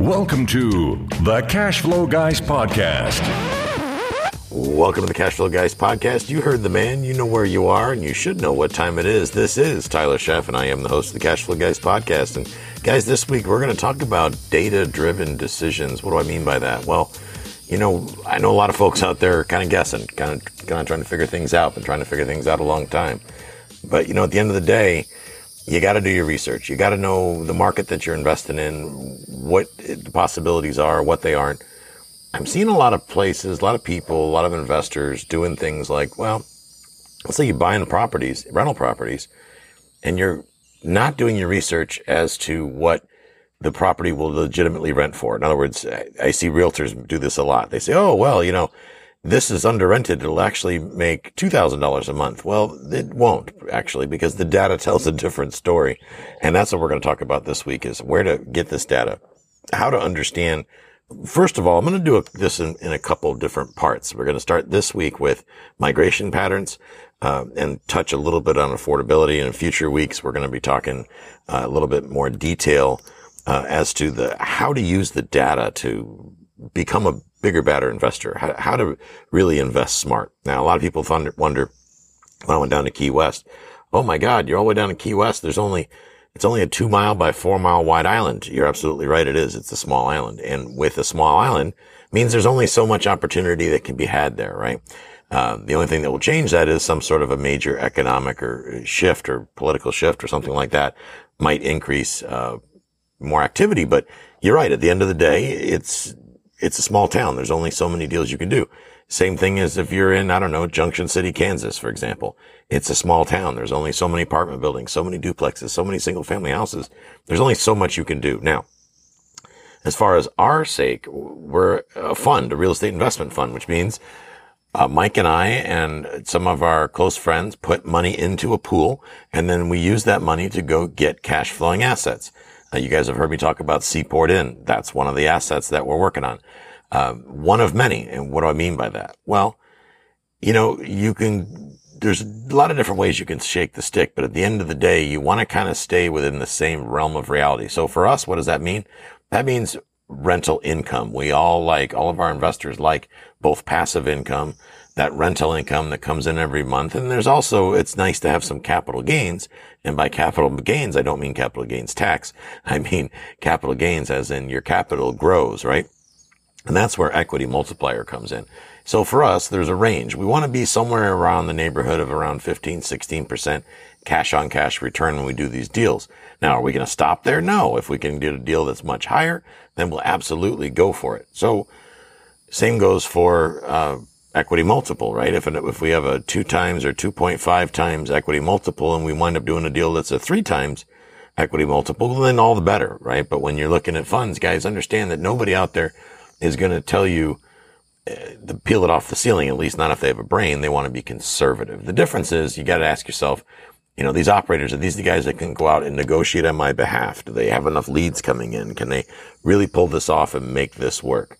Welcome to the Cash Flow Guys Podcast. Welcome to the Cash Flow Guys podcast. You heard the man, you know where you are, and you should know what time it is. This is Tyler Sheff, and I am the host of the Cash Flow Guys podcast. And guys, this week we're going to talk about data driven decisions. What do I mean by that? Well, you know, I know a lot of folks out there are kind of guessing, kind of, kind of trying to figure things out, been trying to figure things out a long time. But, you know, at the end of the day, you got to do your research. You got to know the market that you're investing in, what the possibilities are, what they aren't. I'm seeing a lot of places, a lot of people, a lot of investors doing things like, well, let's say you're buying properties, rental properties, and you're not doing your research as to what the property will legitimately rent for. In other words, I see realtors do this a lot. They say, oh, well, you know, this is under rented. It'll actually make $2,000 a month. Well, it won't actually because the data tells a different story. And that's what we're going to talk about this week is where to get this data, how to understand. First of all, I'm going to do a, this in, in, a couple of different parts. We're going to start this week with migration patterns. Uh, and touch a little bit on affordability. And In future weeks, we're going to be talking uh, a little bit more detail uh, as to the how to use the data to become a bigger, better investor, how, how to really invest smart. Now, a lot of people wonder when I went down to Key West, oh my God, you're all the way down to Key West. There's only, it's only a two mile by four mile wide island. You're absolutely right. It is. It's a small island. And with a small island means there's only so much opportunity that can be had there, right? Uh, the only thing that will change that is some sort of a major economic or shift or political shift or something like that might increase, uh, more activity. But you're right. At the end of the day, it's it's a small town. There's only so many deals you can do. Same thing as if you're in, I don't know, Junction City, Kansas, for example. It's a small town. There's only so many apartment buildings, so many duplexes, so many single family houses. There's only so much you can do. Now, as far as our sake, we're a fund, a real estate investment fund, which means uh, Mike and I and some of our close friends put money into a pool and then we use that money to go get cash flowing assets. You guys have heard me talk about Seaport Inn. That's one of the assets that we're working on. Uh, one of many. And what do I mean by that? Well, you know, you can, there's a lot of different ways you can shake the stick, but at the end of the day, you want to kind of stay within the same realm of reality. So for us, what does that mean? That means rental income. We all like, all of our investors like both passive income that rental income that comes in every month. And there's also, it's nice to have some capital gains. And by capital gains, I don't mean capital gains tax. I mean capital gains as in your capital grows, right? And that's where equity multiplier comes in. So for us, there's a range. We want to be somewhere around the neighborhood of around 15, 16% cash on cash return when we do these deals. Now, are we going to stop there? No. If we can get a deal that's much higher, then we'll absolutely go for it. So same goes for, uh, equity multiple, right? If, if we have a two times or 2.5 times equity multiple and we wind up doing a deal that's a three times equity multiple, then all the better, right? But when you're looking at funds, guys, understand that nobody out there is going to tell you uh, to peel it off the ceiling, at least not if they have a brain. They want to be conservative. The difference is you got to ask yourself, you know, these operators, are these the guys that can go out and negotiate on my behalf? Do they have enough leads coming in? Can they really pull this off and make this work?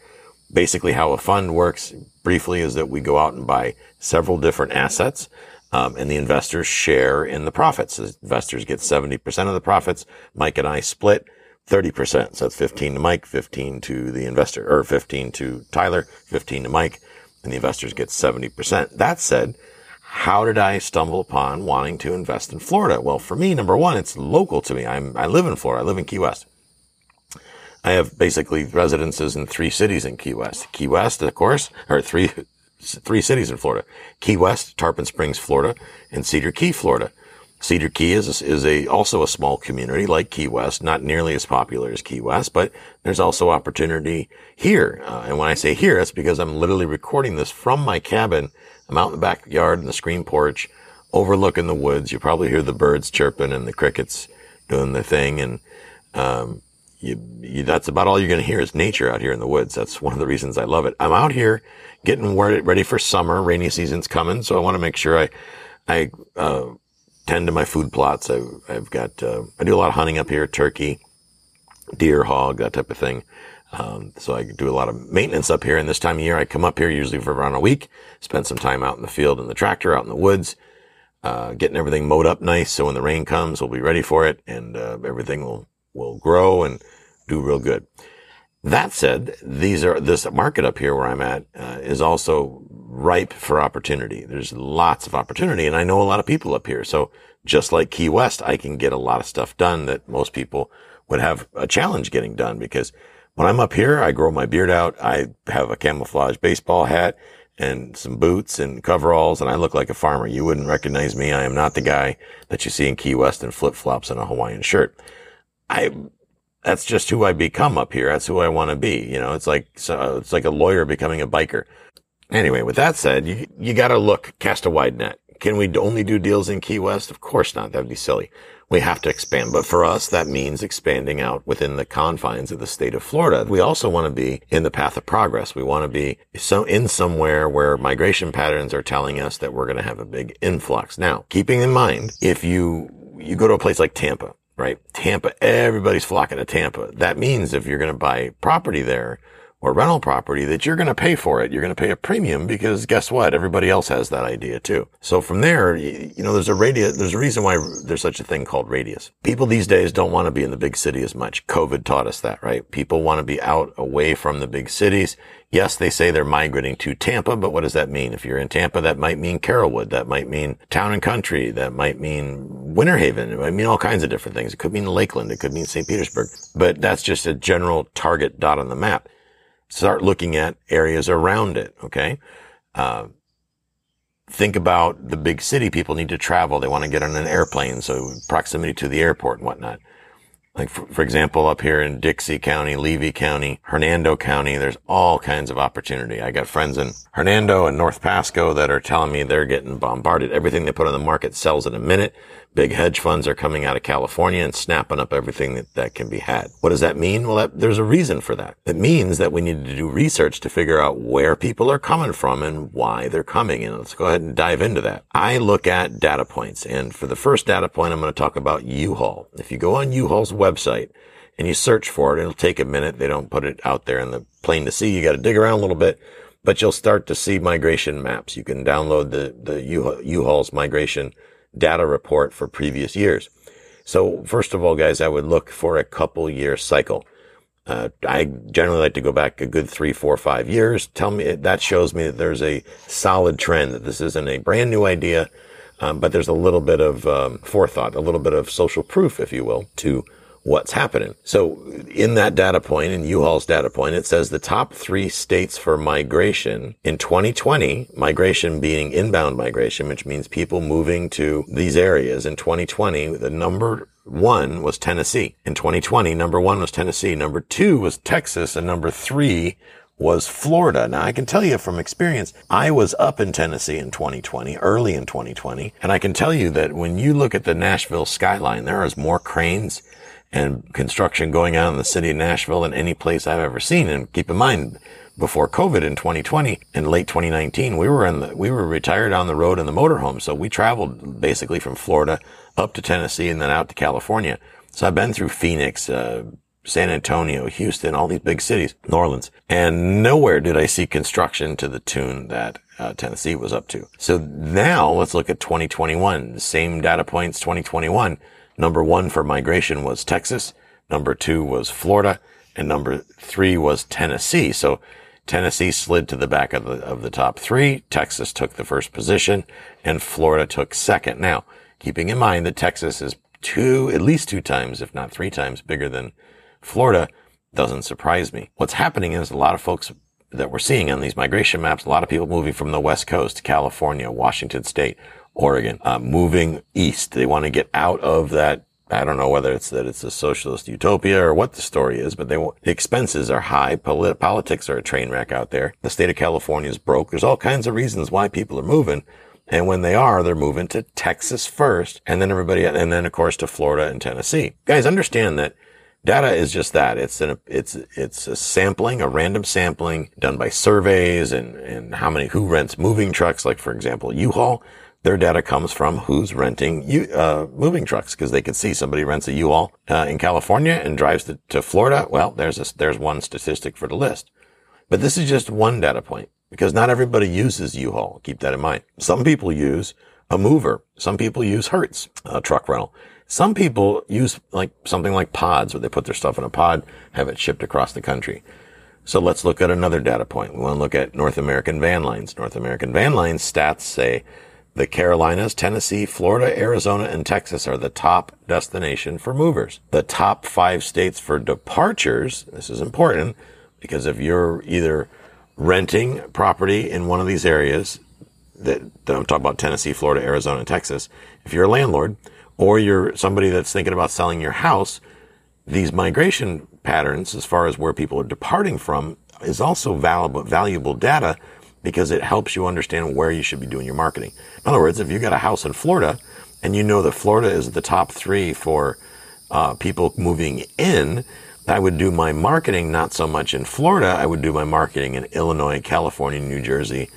Basically how a fund works briefly is that we go out and buy several different assets. Um, and the investors share in the profits. The investors get 70% of the profits. Mike and I split 30%. So it's 15 to Mike, 15 to the investor, or 15 to Tyler, 15 to Mike, and the investors get 70%. That said, how did I stumble upon wanting to invest in Florida? Well, for me, number one, it's local to me. I'm, I live in Florida. I live in Key West. I have basically residences in three cities in Key West. Key West, of course, or three, three cities in Florida. Key West, Tarpon Springs, Florida, and Cedar Key, Florida. Cedar Key is is a also a small community like Key West, not nearly as popular as Key West, but there's also opportunity here. Uh, and when I say here, it's because I'm literally recording this from my cabin. I'm out in the backyard in the screen porch, overlooking the woods. You probably hear the birds chirping and the crickets doing their thing, and um, you, you, that's about all you're going to hear is nature out here in the woods. That's one of the reasons I love it. I'm out here getting ready for summer. Rainy season's coming, so I want to make sure I, I uh, tend to my food plots. I, I've got uh, I do a lot of hunting up here, turkey, deer, hog, that type of thing. Um, so I do a lot of maintenance up here. And this time of year, I come up here usually for around a week, spend some time out in the field in the tractor, out in the woods, uh, getting everything mowed up nice. So when the rain comes, we'll be ready for it and uh, everything will will grow and do real good. That said, these are, this market up here where I'm at uh, is also ripe for opportunity. There's lots of opportunity and I know a lot of people up here. So just like Key West, I can get a lot of stuff done that most people would have a challenge getting done because when I'm up here, I grow my beard out. I have a camouflage baseball hat and some boots and coveralls and I look like a farmer. You wouldn't recognize me. I am not the guy that you see in Key West in flip flops and a Hawaiian shirt. I, that's just who I become up here. That's who I want to be. You know, it's like, so it's like a lawyer becoming a biker. Anyway, with that said, you, you got to look, cast a wide net. Can we only do deals in Key West? Of course not. That'd be silly. We have to expand. But for us, that means expanding out within the confines of the state of Florida. We also want to be in the path of progress. We want to be so in somewhere where migration patterns are telling us that we're going to have a big influx. Now, keeping in mind, if you, you go to a place like Tampa, right? Tampa, everybody's flocking to Tampa. That means if you're going to buy property there, or rental property that you're going to pay for it. You're going to pay a premium because guess what? Everybody else has that idea too. So from there, you know, there's a radius, there's a reason why there's such a thing called radius. People these days don't want to be in the big city as much. COVID taught us that, right? People want to be out away from the big cities. Yes, they say they're migrating to Tampa, but what does that mean? If you're in Tampa, that might mean Carrollwood. That might mean town and country. That might mean Winter Haven. It might mean all kinds of different things. It could mean Lakeland. It could mean St. Petersburg, but that's just a general target dot on the map start looking at areas around it. Okay. Uh, think about the big city. People need to travel. They want to get on an airplane. So proximity to the airport and whatnot. Like, for, for, example, up here in Dixie County, Levy County, Hernando County, there's all kinds of opportunity. I got friends in Hernando and North Pasco that are telling me they're getting bombarded. Everything they put on the market sells in a minute. Big hedge funds are coming out of California and snapping up everything that, that can be had. What does that mean? Well, that, there's a reason for that. It means that we need to do research to figure out where people are coming from and why they're coming. And let's go ahead and dive into that. I look at data points. And for the first data point, I'm going to talk about U-Haul. If you go on U-Haul's website and you search for it, it'll take a minute. They don't put it out there in the plain to see. You got to dig around a little bit but you'll start to see migration maps. You can download the, the U-Haul's migration data report for previous years. So first of all, guys, I would look for a couple year cycle. Uh, I generally like to go back a good three, four, five years. Tell me that shows me that there's a solid trend that this isn't a brand new idea, um, but there's a little bit of um, forethought, a little bit of social proof, if you will, to what's happening. So in that data point, in U-Haul's data point, it says the top three states for migration in 2020, migration being inbound migration, which means people moving to these areas in 2020, the number one was Tennessee. In 2020, number one was Tennessee. Number two was Texas and number three was Florida. Now I can tell you from experience, I was up in Tennessee in 2020, early in 2020, and I can tell you that when you look at the Nashville skyline, there is more cranes and construction going on in the city of Nashville than any place I've ever seen. And keep in mind, before COVID in 2020 and late 2019, we were in the, we were retired on the road in the motorhome. So we traveled basically from Florida up to Tennessee and then out to California. So I've been through Phoenix, uh, San Antonio, Houston, all these big cities, New Orleans, and nowhere did I see construction to the tune that uh, Tennessee was up to. So now let's look at 2021. Same data points, 2021. Number one for migration was Texas. Number two was Florida. And number three was Tennessee. So Tennessee slid to the back of the, of the top three. Texas took the first position and Florida took second. Now, keeping in mind that Texas is two, at least two times, if not three times bigger than Florida, doesn't surprise me. What's happening is a lot of folks that we're seeing on these migration maps, a lot of people moving from the West Coast, California, Washington State, Oregon, uh, moving east. They want to get out of that. I don't know whether it's that it's a socialist utopia or what the story is, but they want, the expenses are high. Polit- politics are a train wreck out there. The state of California is broke. There's all kinds of reasons why people are moving. And when they are, they're moving to Texas first and then everybody, and then of course to Florida and Tennessee. Guys, understand that data is just that. It's an, it's, it's a sampling, a random sampling done by surveys and, and how many, who rents moving trucks, like for example, U-Haul. Their data comes from who's renting uh, moving trucks because they could see somebody rents a U-Haul uh, in California and drives to, to Florida. Well, there's a, there's one statistic for the list. But this is just one data point because not everybody uses U-Haul. Keep that in mind. Some people use a mover. Some people use Hertz, a truck rental. Some people use like something like pods where they put their stuff in a pod, have it shipped across the country. So let's look at another data point. We want to look at North American van lines. North American van lines stats say the Carolinas, Tennessee, Florida, Arizona, and Texas are the top destination for movers. The top five states for departures, this is important because if you're either renting property in one of these areas, that, that I'm talking about Tennessee, Florida, Arizona, and Texas, if you're a landlord or you're somebody that's thinking about selling your house, these migration patterns, as far as where people are departing from, is also valuable, valuable data because it helps you understand where you should be doing your marketing. In other words, if you got a house in Florida and you know that Florida is the top three for uh, people moving in, I would do my marketing not so much in Florida. I would do my marketing in Illinois, California, New Jersey,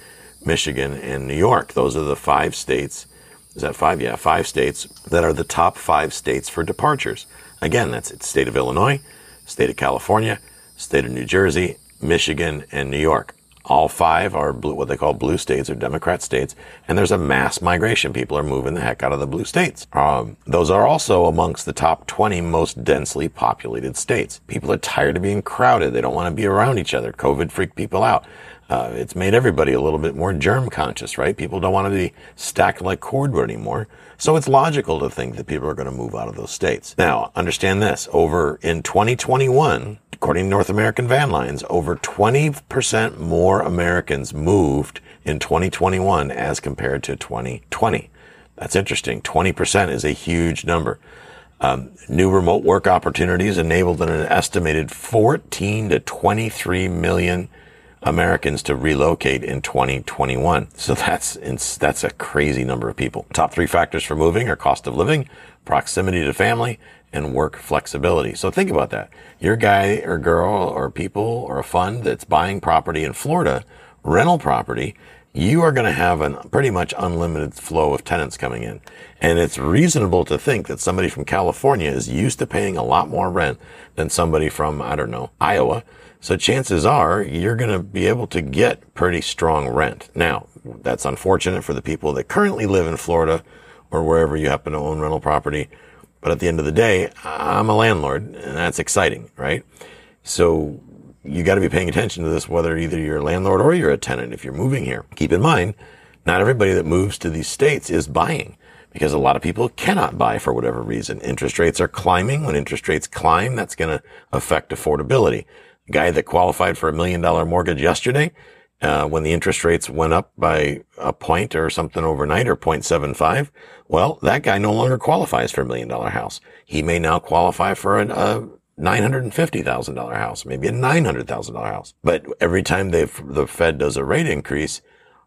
Michigan, and New York. Those are the five states. Is that five? Yeah, five states that are the top five states for departures. Again, that's state of Illinois, state of California, state of New Jersey, Michigan, and New York. All five are blue, what they call blue states or Democrat states, and there's a mass migration. People are moving the heck out of the blue states. Um, those are also amongst the top 20 most densely populated states. People are tired of being crowded. They don't want to be around each other. COVID freaked people out. Uh, it's made everybody a little bit more germ conscious, right? People don't want to be stacked like cordwood anymore. So it's logical to think that people are going to move out of those states. Now, understand this. Over in 2021, according to North American Van Lines, over 20% more Americans moved in 2021 as compared to 2020. That's interesting. 20% is a huge number. Um, new remote work opportunities enabled an estimated 14 to 23 million Americans to relocate in 2021. So that's that's a crazy number of people. Top three factors for moving are cost of living, proximity to family, and work flexibility. So think about that. You're guy or girl or people or a fund that's buying property in Florida, rental property, you are going to have a pretty much unlimited flow of tenants coming in. And it's reasonable to think that somebody from California is used to paying a lot more rent than somebody from, I don't know, Iowa so chances are you're going to be able to get pretty strong rent. Now, that's unfortunate for the people that currently live in Florida or wherever you happen to own rental property. But at the end of the day, I'm a landlord and that's exciting, right? So you got to be paying attention to this, whether either you're a landlord or you're a tenant if you're moving here. Keep in mind, not everybody that moves to these states is buying because a lot of people cannot buy for whatever reason. Interest rates are climbing. When interest rates climb, that's going to affect affordability guy that qualified for a million dollar mortgage yesterday, uh, when the interest rates went up by a point or something overnight or 0.75, well, that guy no longer qualifies for a million dollar house. He may now qualify for a, a $950,000 house, maybe a $900,000 house. But every time the Fed does a rate increase,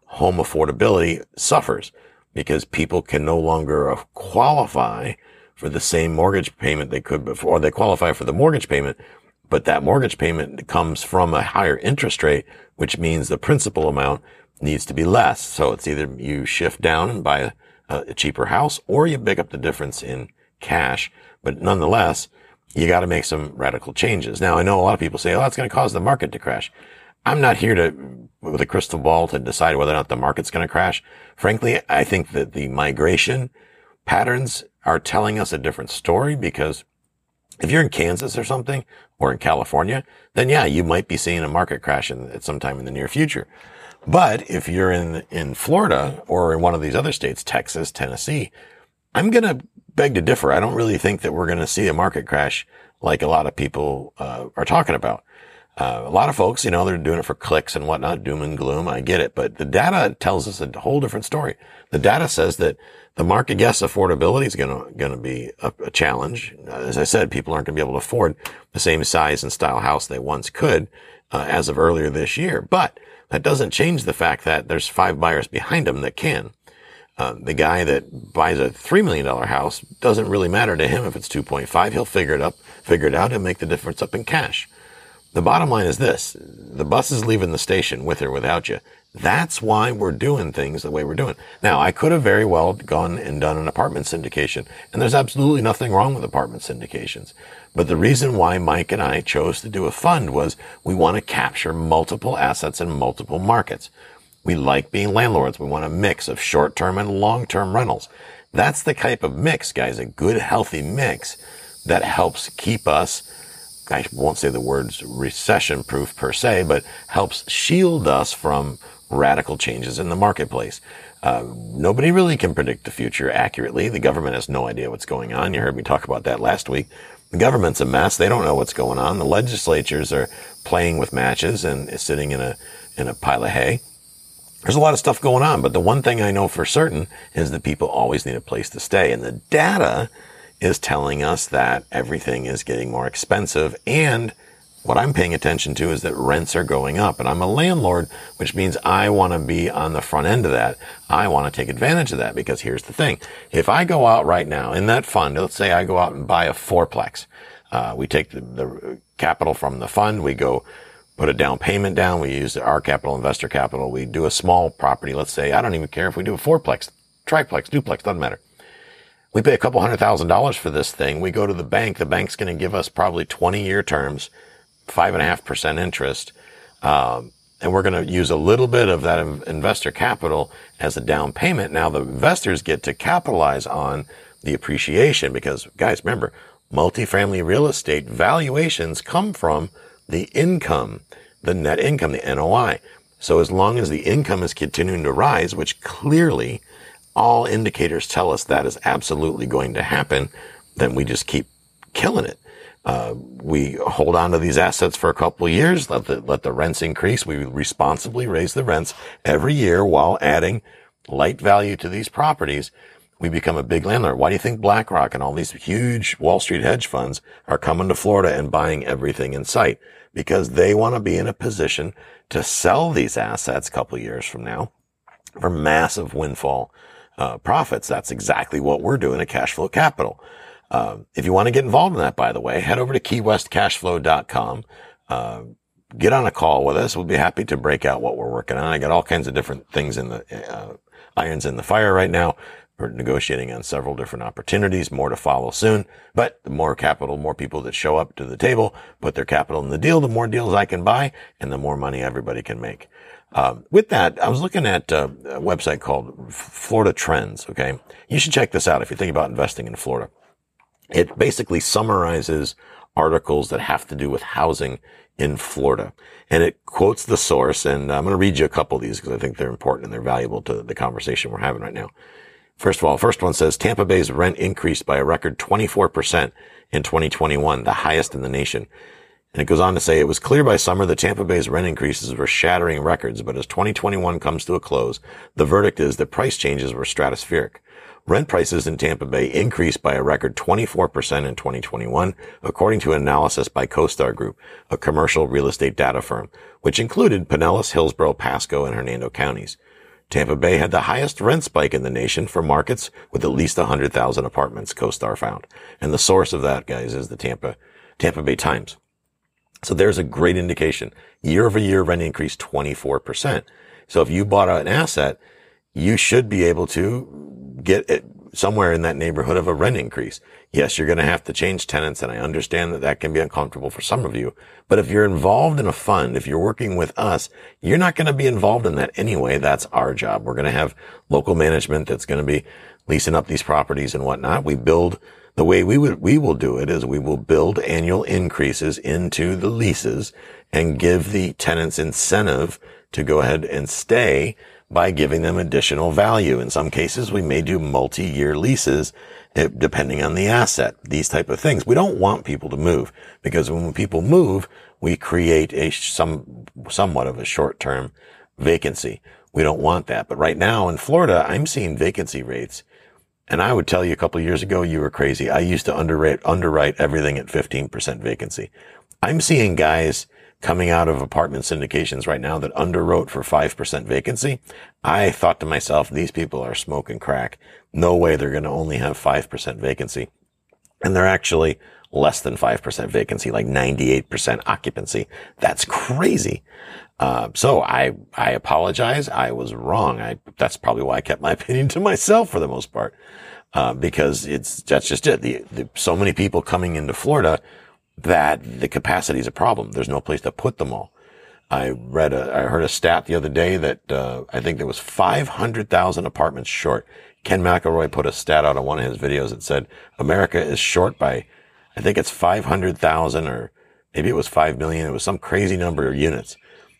home affordability suffers because people can no longer qualify for the same mortgage payment they could before. They qualify for the mortgage payment, but that mortgage payment comes from a higher interest rate, which means the principal amount needs to be less. So it's either you shift down and buy a, a cheaper house or you pick up the difference in cash. But nonetheless, you got to make some radical changes. Now, I know a lot of people say, oh, that's going to cause the market to crash. I'm not here to, with a crystal ball to decide whether or not the market's going to crash. Frankly, I think that the migration patterns are telling us a different story because if you're in Kansas or something, or in California, then yeah, you might be seeing a market crash in, at some time in the near future. But if you're in, in Florida or in one of these other states, Texas, Tennessee, I'm going to beg to differ. I don't really think that we're going to see a market crash like a lot of people uh, are talking about. Uh, a lot of folks, you know, they're doing it for clicks and whatnot, doom and gloom. I get it, but the data tells us a whole different story. The data says that the market, yes, affordability is going to, going to be a, a, challenge. As I said, people aren't going to be able to afford the same size and style house they once could, uh, as of earlier this year. But that doesn't change the fact that there's five buyers behind them that can. Uh, the guy that buys a $3 million house doesn't really matter to him if it's 2.5. He'll figure it up, figure it out and make the difference up in cash. The bottom line is this. The bus is leaving the station with or without you. That's why we're doing things the way we're doing. Now, I could have very well gone and done an apartment syndication, and there's absolutely nothing wrong with apartment syndications. But the reason why Mike and I chose to do a fund was we want to capture multiple assets in multiple markets. We like being landlords. We want a mix of short-term and long-term rentals. That's the type of mix, guys, a good, healthy mix that helps keep us, I won't say the words recession proof per se, but helps shield us from radical changes in the marketplace. Uh, nobody really can predict the future accurately. The government has no idea what's going on. You heard me talk about that last week. The government's a mess. They don't know what's going on. The legislatures are playing with matches and sitting in a in a pile of hay. There's a lot of stuff going on, but the one thing I know for certain is that people always need a place to stay, and the data is telling us that everything is getting more expensive and what I'm paying attention to is that rents are going up and I'm a landlord, which means I want to be on the front end of that. I want to take advantage of that because here's the thing. If I go out right now in that fund, let's say I go out and buy a fourplex. Uh, we take the, the capital from the fund. We go put a down payment down. We use our capital, investor capital. We do a small property. Let's say, I don't even care if we do a fourplex, triplex, duplex, doesn't matter. We pay a couple hundred thousand dollars for this thing. We go to the bank. The bank's going to give us probably 20 year terms five and a half percent interest. Um, and we're going to use a little bit of that investor capital as a down payment. Now the investors get to capitalize on the appreciation because guys, remember, multifamily real estate valuations come from the income, the net income, the NOI. So as long as the income is continuing to rise, which clearly all indicators tell us that is absolutely going to happen, then we just keep killing it. Uh, we hold on to these assets for a couple of years, let the, let the rents increase. We responsibly raise the rents every year while adding light value to these properties. We become a big landlord. Why do you think BlackRock and all these huge Wall Street hedge funds are coming to Florida and buying everything in sight? Because they want to be in a position to sell these assets a couple of years from now for massive windfall uh, profits. That's exactly what we're doing at Cashflow Capital. Uh, if you want to get involved in that, by the way, head over to keywestcashflow.com. Uh, get on a call with us. We'll be happy to break out what we're working on. I got all kinds of different things in the uh, irons in the fire right now. We're negotiating on several different opportunities, more to follow soon. But the more capital, more people that show up to the table, put their capital in the deal, the more deals I can buy and the more money everybody can make. Um, with that, I was looking at uh, a website called Florida Trends. Okay. You should check this out if you think about investing in Florida. It basically summarizes articles that have to do with housing in Florida. And it quotes the source. And I'm going to read you a couple of these because I think they're important and they're valuable to the conversation we're having right now. First of all, first one says Tampa Bay's rent increased by a record 24% in 2021, the highest in the nation. And it goes on to say it was clear by summer that Tampa Bay's rent increases were shattering records, but as 2021 comes to a close, the verdict is that price changes were stratospheric. Rent prices in Tampa Bay increased by a record 24% in 2021, according to analysis by CoStar Group, a commercial real estate data firm, which included Pinellas, Hillsborough, Pasco, and Hernando counties. Tampa Bay had the highest rent spike in the nation for markets with at least 100,000 apartments, CoStar found. And the source of that, guys, is the Tampa, Tampa Bay Times. So there's a great indication. Year over year rent increased 24%. So if you bought an asset, you should be able to get it somewhere in that neighborhood of a rent increase. Yes, you're going to have to change tenants. And I understand that that can be uncomfortable for some of you. But if you're involved in a fund, if you're working with us, you're not going to be involved in that anyway. That's our job. We're going to have local management that's going to be leasing up these properties and whatnot. We build the way we would, we will do it is we will build annual increases into the leases and give the tenants incentive to go ahead and stay by giving them additional value. In some cases, we may do multi-year leases eh, depending on the asset, these type of things. We don't want people to move because when people move, we create a some, somewhat of a short-term vacancy. We don't want that. But right now in Florida, I'm seeing vacancy rates. And I would tell you a couple years ago, you were crazy. I used to underwrite, underwrite everything at 15% vacancy. I'm seeing guys coming out of apartment syndications right now that underwrote for 5% vacancy. I thought to myself, these people are smoking crack. No way they're going to only have 5% vacancy. And they're actually less than 5% vacancy, like 98% occupancy. That's crazy. Uh, so I, I apologize. I was wrong. I, that's probably why I kept my opinion to myself for the most part. Uh, because it's, that's just it. The, the, so many people coming into Florida that the capacity is a problem. There's no place to put them all. I read a, I heard a stat the other day that, uh, I think there was 500,000 apartments short Ken McElroy put a stat out on one of his videos that said America is short by, I think it's 500,000 or maybe it was 5 million. It was some crazy number of units.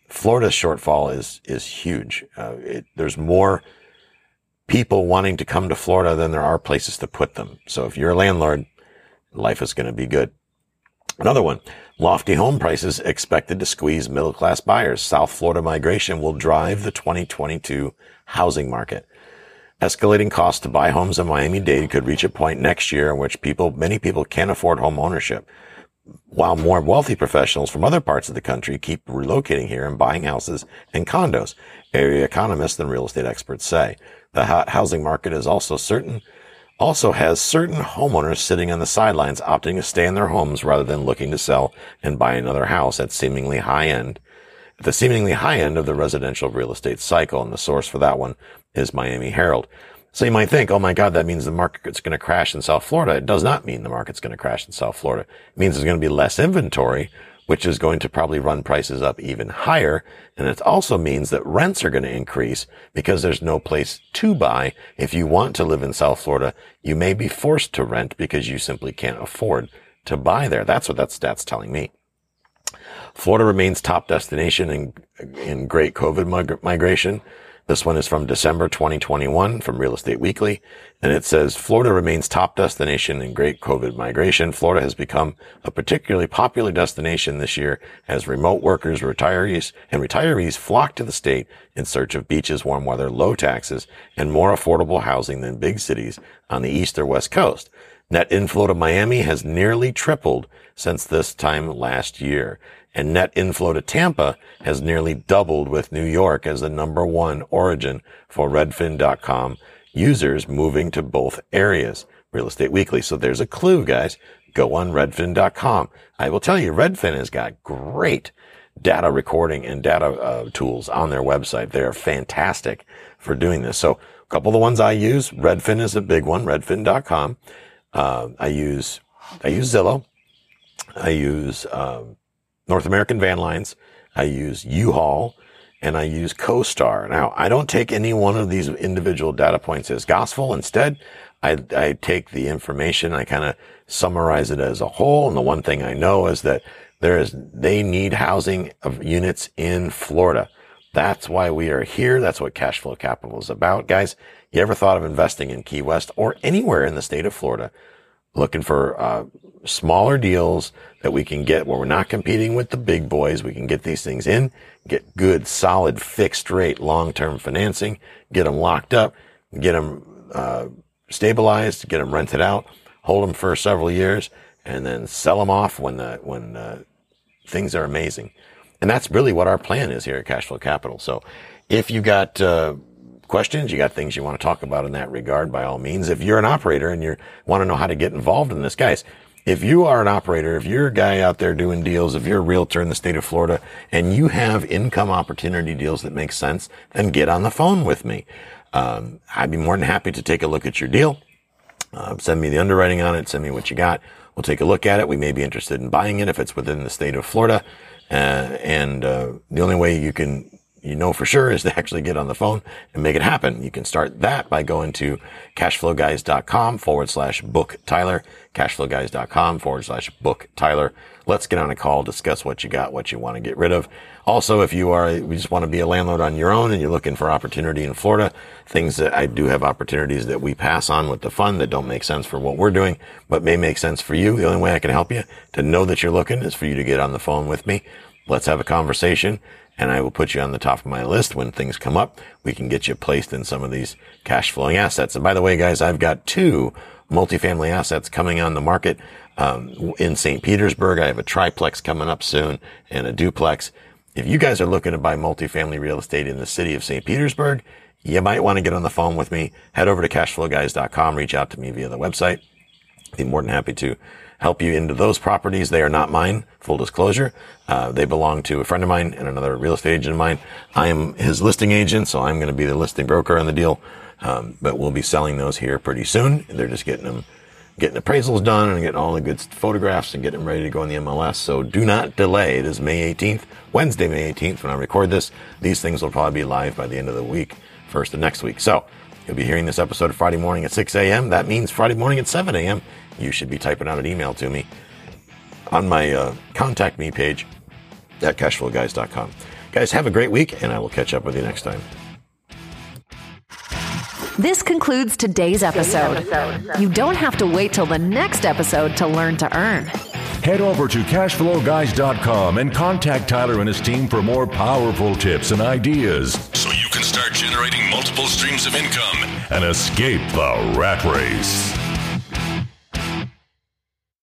Florida's shortfall is, is huge. Uh, it, there's more people wanting to come to Florida than there are places to put them. So if you're a landlord, life is going to be good. Another one, lofty home prices expected to squeeze middle class buyers. South Florida migration will drive the 2022 housing market. Escalating costs to buy homes in Miami-Dade could reach a point next year in which people, many people can't afford home ownership. While more wealthy professionals from other parts of the country keep relocating here and buying houses and condos, area economists and real estate experts say. The housing market is also certain, also has certain homeowners sitting on the sidelines opting to stay in their homes rather than looking to sell and buy another house at seemingly high end the seemingly high end of the residential real estate cycle. And the source for that one is Miami Herald. So you might think, oh my God, that means the market's going to crash in South Florida. It does not mean the market's going to crash in South Florida. It means there's going to be less inventory, which is going to probably run prices up even higher. And it also means that rents are going to increase because there's no place to buy. If you want to live in South Florida, you may be forced to rent because you simply can't afford to buy there. That's what that stat's telling me. Florida remains top destination in, in great COVID migration. This one is from December 2021 from Real Estate Weekly. And it says Florida remains top destination in great COVID migration. Florida has become a particularly popular destination this year as remote workers, retirees, and retirees flock to the state in search of beaches, warm weather, low taxes, and more affordable housing than big cities on the east or west coast. Net inflow to Miami has nearly tripled since this time last year and net inflow to Tampa has nearly doubled with New York as the number one origin for redfin.com users moving to both areas. Real Estate Weekly. So there's a clue, guys. Go on redfin.com. I will tell you, Redfin has got great data recording and data uh, tools on their website. They're fantastic for doing this. So a couple of the ones I use, Redfin is a big one, redfin.com. Uh, I use, I use Zillow. I use, um, North American Van Lines. I use U-Haul and I use CoStar. Now, I don't take any one of these individual data points as gospel. Instead, I, I take the information, I kind of summarize it as a whole. And the one thing I know is that there is, they need housing of units in Florida. That's why we are here. That's what cash flow capital is about. Guys, you ever thought of investing in Key West or anywhere in the state of Florida? Looking for, uh, smaller deals that we can get where we're not competing with the big boys. We can get these things in, get good, solid, fixed rate, long-term financing, get them locked up, get them, uh, stabilized, get them rented out, hold them for several years, and then sell them off when the, when, uh, things are amazing. And that's really what our plan is here at Cashflow Capital. So if you got, uh, questions, you got things you want to talk about in that regard, by all means. If you're an operator and you want to know how to get involved in this, guys, if you are an operator, if you're a guy out there doing deals, if you're a realtor in the state of Florida and you have income opportunity deals that make sense, then get on the phone with me. Um, I'd be more than happy to take a look at your deal. Uh, send me the underwriting on it. Send me what you got. We'll take a look at it. We may be interested in buying it if it's within the state of Florida. Uh, and uh, the only way you can you know for sure is to actually get on the phone and make it happen. You can start that by going to cashflowguys.com forward slash book Tyler, cashflowguys.com forward slash book Tyler. Let's get on a call, discuss what you got, what you want to get rid of. Also, if you are, we just want to be a landlord on your own and you're looking for opportunity in Florida, things that I do have opportunities that we pass on with the fund that don't make sense for what we're doing, but may make sense for you. The only way I can help you to know that you're looking is for you to get on the phone with me. Let's have a conversation and I will put you on the top of my list when things come up. We can get you placed in some of these cash flowing assets. And by the way, guys, I've got two multifamily assets coming on the market. Um, in St. Petersburg, I have a triplex coming up soon and a duplex. If you guys are looking to buy multifamily real estate in the city of St. Petersburg, you might want to get on the phone with me. Head over to cashflowguys.com, reach out to me via the website. Be more than happy to help you into those properties. They are not mine, full disclosure. Uh, they belong to a friend of mine and another real estate agent of mine. I am his listing agent, so I'm going to be the listing broker on the deal. Um, but we'll be selling those here pretty soon. They're just getting them, getting appraisals done and getting all the good photographs and getting them ready to go in the MLS. So do not delay. It is May 18th, Wednesday, May 18th when I record this. These things will probably be live by the end of the week, first of next week. So You'll be hearing this episode Friday morning at 6 a.m. That means Friday morning at 7 a.m. You should be typing out an email to me on my uh, contact me page at cashflowguys.com. Guys, have a great week, and I will catch up with you next time. This concludes today's episode. You don't have to wait till the next episode to learn to earn. Head over to cashflowguys.com and contact Tyler and his team for more powerful tips and ideas so you can start generating multiple streams of income and escape the rat race.